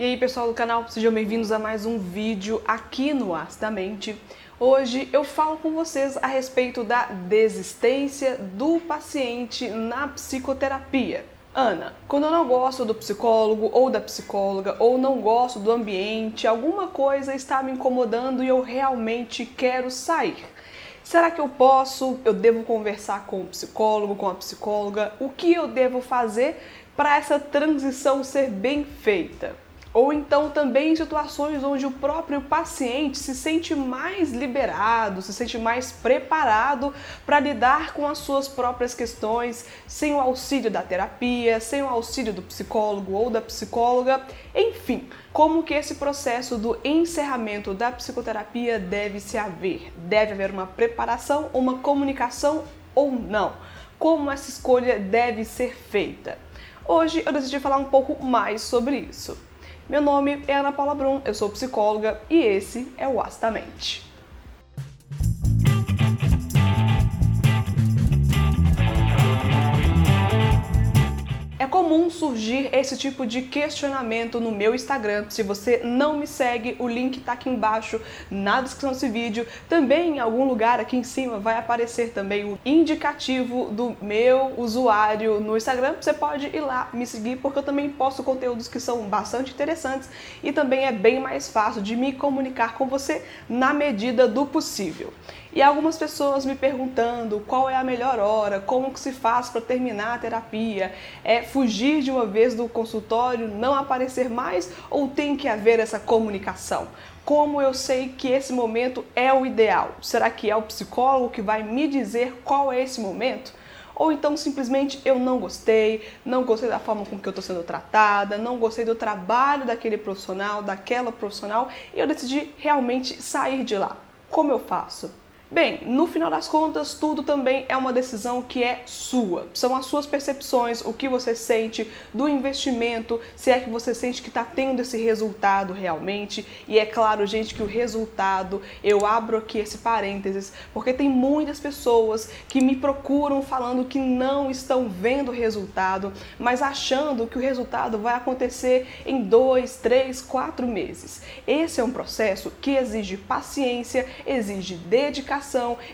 E aí pessoal do canal, sejam bem-vindos a mais um vídeo aqui no Acidamente. Hoje eu falo com vocês a respeito da desistência do paciente na psicoterapia. Ana, quando eu não gosto do psicólogo ou da psicóloga, ou não gosto do ambiente, alguma coisa está me incomodando e eu realmente quero sair. Será que eu posso? Eu devo conversar com o psicólogo, com a psicóloga? O que eu devo fazer para essa transição ser bem feita? Ou então também em situações onde o próprio paciente se sente mais liberado, se sente mais preparado para lidar com as suas próprias questões, sem o auxílio da terapia, sem o auxílio do psicólogo ou da psicóloga, enfim, como que esse processo do encerramento da psicoterapia deve se haver? Deve haver uma preparação, uma comunicação ou não? Como essa escolha deve ser feita? Hoje eu decidi falar um pouco mais sobre isso. Meu nome é Ana Paula Brum, eu sou psicóloga e esse é o Astamente. Surgir esse tipo de questionamento no meu Instagram. Se você não me segue, o link está aqui embaixo na descrição desse vídeo. Também em algum lugar aqui em cima vai aparecer também o indicativo do meu usuário no Instagram. Você pode ir lá me seguir porque eu também posto conteúdos que são bastante interessantes e também é bem mais fácil de me comunicar com você na medida do possível. E algumas pessoas me perguntando qual é a melhor hora, como que se faz para terminar a terapia, é fugir de uma vez do consultório, não aparecer mais ou tem que haver essa comunicação? Como eu sei que esse momento é o ideal? Será que é o psicólogo que vai me dizer qual é esse momento? Ou então simplesmente eu não gostei, não gostei da forma com que eu estou sendo tratada, não gostei do trabalho daquele profissional, daquela profissional e eu decidi realmente sair de lá. Como eu faço? Bem, no final das contas, tudo também é uma decisão que é sua. São as suas percepções, o que você sente do investimento, se é que você sente que está tendo esse resultado realmente. E é claro, gente, que o resultado, eu abro aqui esse parênteses, porque tem muitas pessoas que me procuram falando que não estão vendo resultado, mas achando que o resultado vai acontecer em dois, três, quatro meses. Esse é um processo que exige paciência, exige dedicação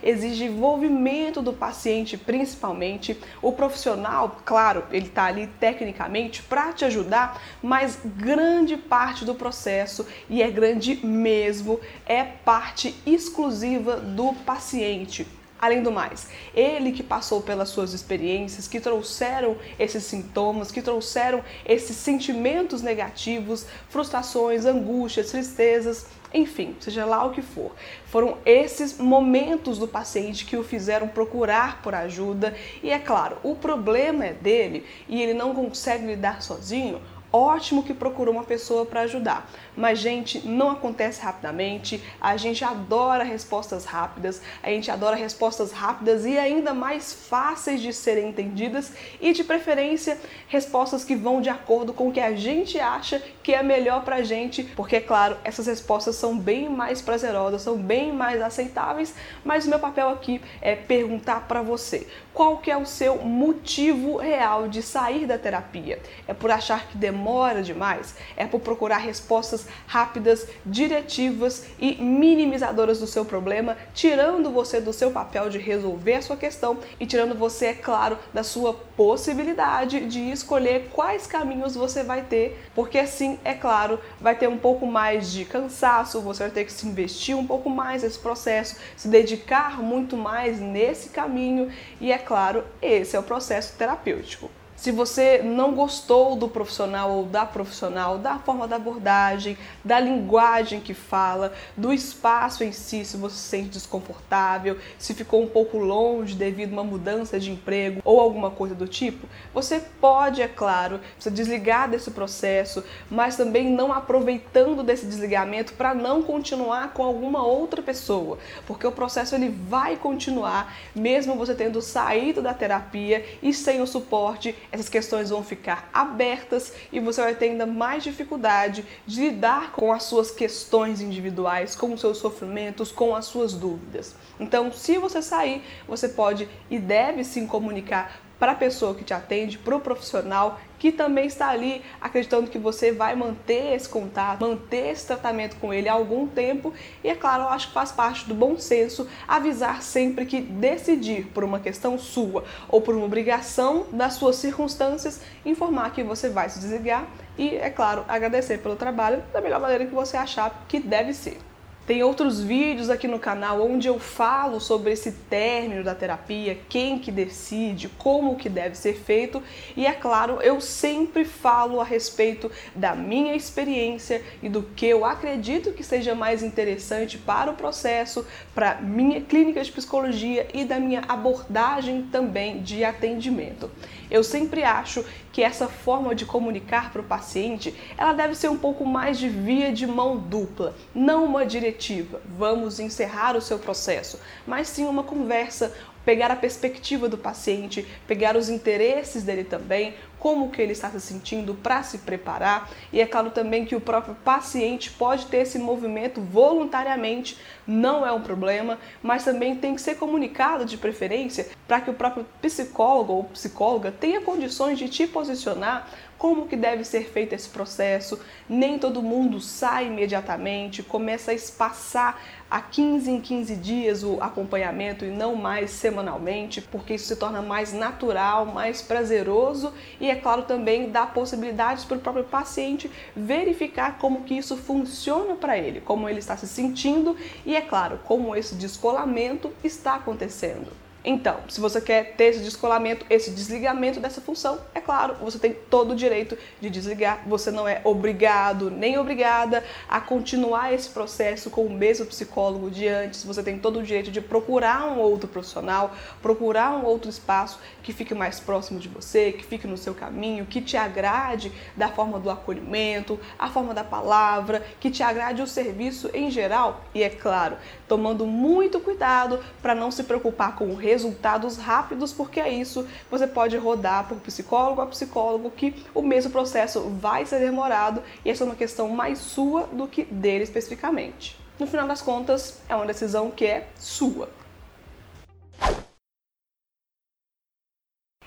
exige envolvimento do paciente, principalmente. O profissional, claro, ele está ali tecnicamente para te ajudar, mas grande parte do processo, e é grande mesmo, é parte exclusiva do paciente. Além do mais, ele que passou pelas suas experiências, que trouxeram esses sintomas, que trouxeram esses sentimentos negativos, frustrações, angústias, tristezas, enfim, seja lá o que for. Foram esses momentos do paciente que o fizeram procurar por ajuda, e é claro, o problema é dele e ele não consegue lidar sozinho ótimo que procurou uma pessoa para ajudar. Mas, gente, não acontece rapidamente. A gente adora respostas rápidas, a gente adora respostas rápidas e ainda mais fáceis de serem entendidas e, de preferência, respostas que vão de acordo com o que a gente acha que é melhor para a gente, porque, é claro, essas respostas são bem mais prazerosas, são bem mais aceitáveis. Mas o meu papel aqui é perguntar para você qual que é o seu motivo real de sair da terapia. É por achar que demora demora demais, é por procurar respostas rápidas, diretivas e minimizadoras do seu problema, tirando você do seu papel de resolver a sua questão e tirando você, é claro, da sua possibilidade de escolher quais caminhos você vai ter, porque assim, é claro, vai ter um pouco mais de cansaço, você vai ter que se investir um pouco mais nesse processo, se dedicar muito mais nesse caminho e, é claro, esse é o processo terapêutico. Se você não gostou do profissional ou da profissional, da forma da abordagem, da linguagem que fala, do espaço em si, se você se sente desconfortável, se ficou um pouco longe devido a uma mudança de emprego ou alguma coisa do tipo, você pode, é claro, se desligar desse processo, mas também não aproveitando desse desligamento para não continuar com alguma outra pessoa, porque o processo ele vai continuar mesmo você tendo saído da terapia e sem o suporte essas questões vão ficar abertas e você vai ter ainda mais dificuldade de lidar com as suas questões individuais, com os seus sofrimentos, com as suas dúvidas. Então, se você sair, você pode e deve sim comunicar para a pessoa que te atende, para o profissional que também está ali acreditando que você vai manter esse contato, manter esse tratamento com ele há algum tempo. E é claro, eu acho que faz parte do bom senso avisar sempre que decidir por uma questão sua ou por uma obrigação das suas circunstâncias, informar que você vai se desligar e, é claro, agradecer pelo trabalho da melhor maneira que você achar que deve ser. Tem outros vídeos aqui no canal onde eu falo sobre esse término da terapia, quem que decide, como que deve ser feito e é claro, eu sempre falo a respeito da minha experiência e do que eu acredito que seja mais interessante para o processo, para minha clínica de psicologia e da minha abordagem também de atendimento. Eu sempre acho que essa forma de comunicar para o paciente, ela deve ser um pouco mais de via de mão dupla, não uma diretiva, vamos encerrar o seu processo, mas sim uma conversa, pegar a perspectiva do paciente, pegar os interesses dele também, como que ele está se sentindo para se preparar. E é claro também que o próprio paciente pode ter esse movimento voluntariamente, não é um problema, mas também tem que ser comunicado de preferência para que o próprio psicólogo ou psicóloga tenha condições de te posicionar como que deve ser feito esse processo. Nem todo mundo sai imediatamente, começa a espaçar a 15 em 15 dias o acompanhamento e não mais semanalmente, porque isso se torna mais natural, mais prazeroso e é claro também dá possibilidades para o próprio paciente verificar como que isso funciona para ele, como ele está se sentindo e é claro, como esse descolamento está acontecendo. Então, se você quer ter esse descolamento, esse desligamento dessa função, é claro, você tem todo o direito de desligar. Você não é obrigado nem obrigada a continuar esse processo com o mesmo psicólogo de antes. Você tem todo o direito de procurar um outro profissional, procurar um outro espaço que fique mais próximo de você, que fique no seu caminho, que te agrade da forma do acolhimento, a forma da palavra, que te agrade o serviço em geral. E é claro, tomando muito cuidado para não se preocupar com o resultado resultados rápidos, porque é isso, você pode rodar por psicólogo a psicólogo, que o mesmo processo vai ser demorado e essa é uma questão mais sua do que dele especificamente. No final das contas, é uma decisão que é sua.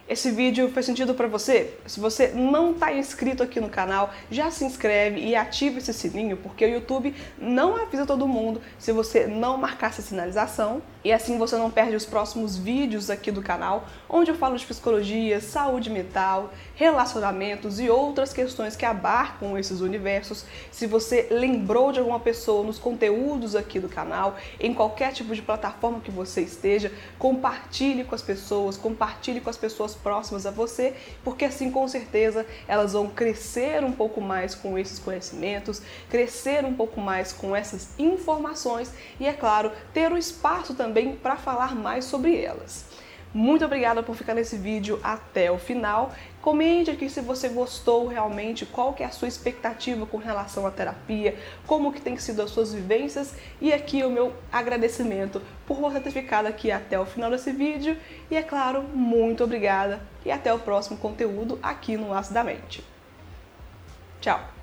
Esse vídeo fez sentido para você? Se você não está inscrito aqui no canal, já se inscreve e ativa esse sininho, porque o YouTube não avisa todo mundo se você não marcar essa sinalização. E assim você não perde os próximos vídeos aqui do canal, onde eu falo de psicologia, saúde mental, relacionamentos e outras questões que abarcam esses universos. Se você lembrou de alguma pessoa nos conteúdos aqui do canal, em qualquer tipo de plataforma que você esteja, compartilhe com as pessoas, compartilhe com as pessoas próximas a você, porque assim com certeza elas vão crescer um pouco mais com esses conhecimentos, crescer um pouco mais com essas informações e, é claro, ter o espaço também para falar mais sobre elas. Muito obrigada por ficar nesse vídeo até o final. Comente aqui se você gostou realmente, qual que é a sua expectativa com relação à terapia, como que tem sido as suas vivências e aqui o meu agradecimento por você ter ficado aqui até o final desse vídeo e é claro, muito obrigada e até o próximo conteúdo aqui no Aço da Mente. Tchau!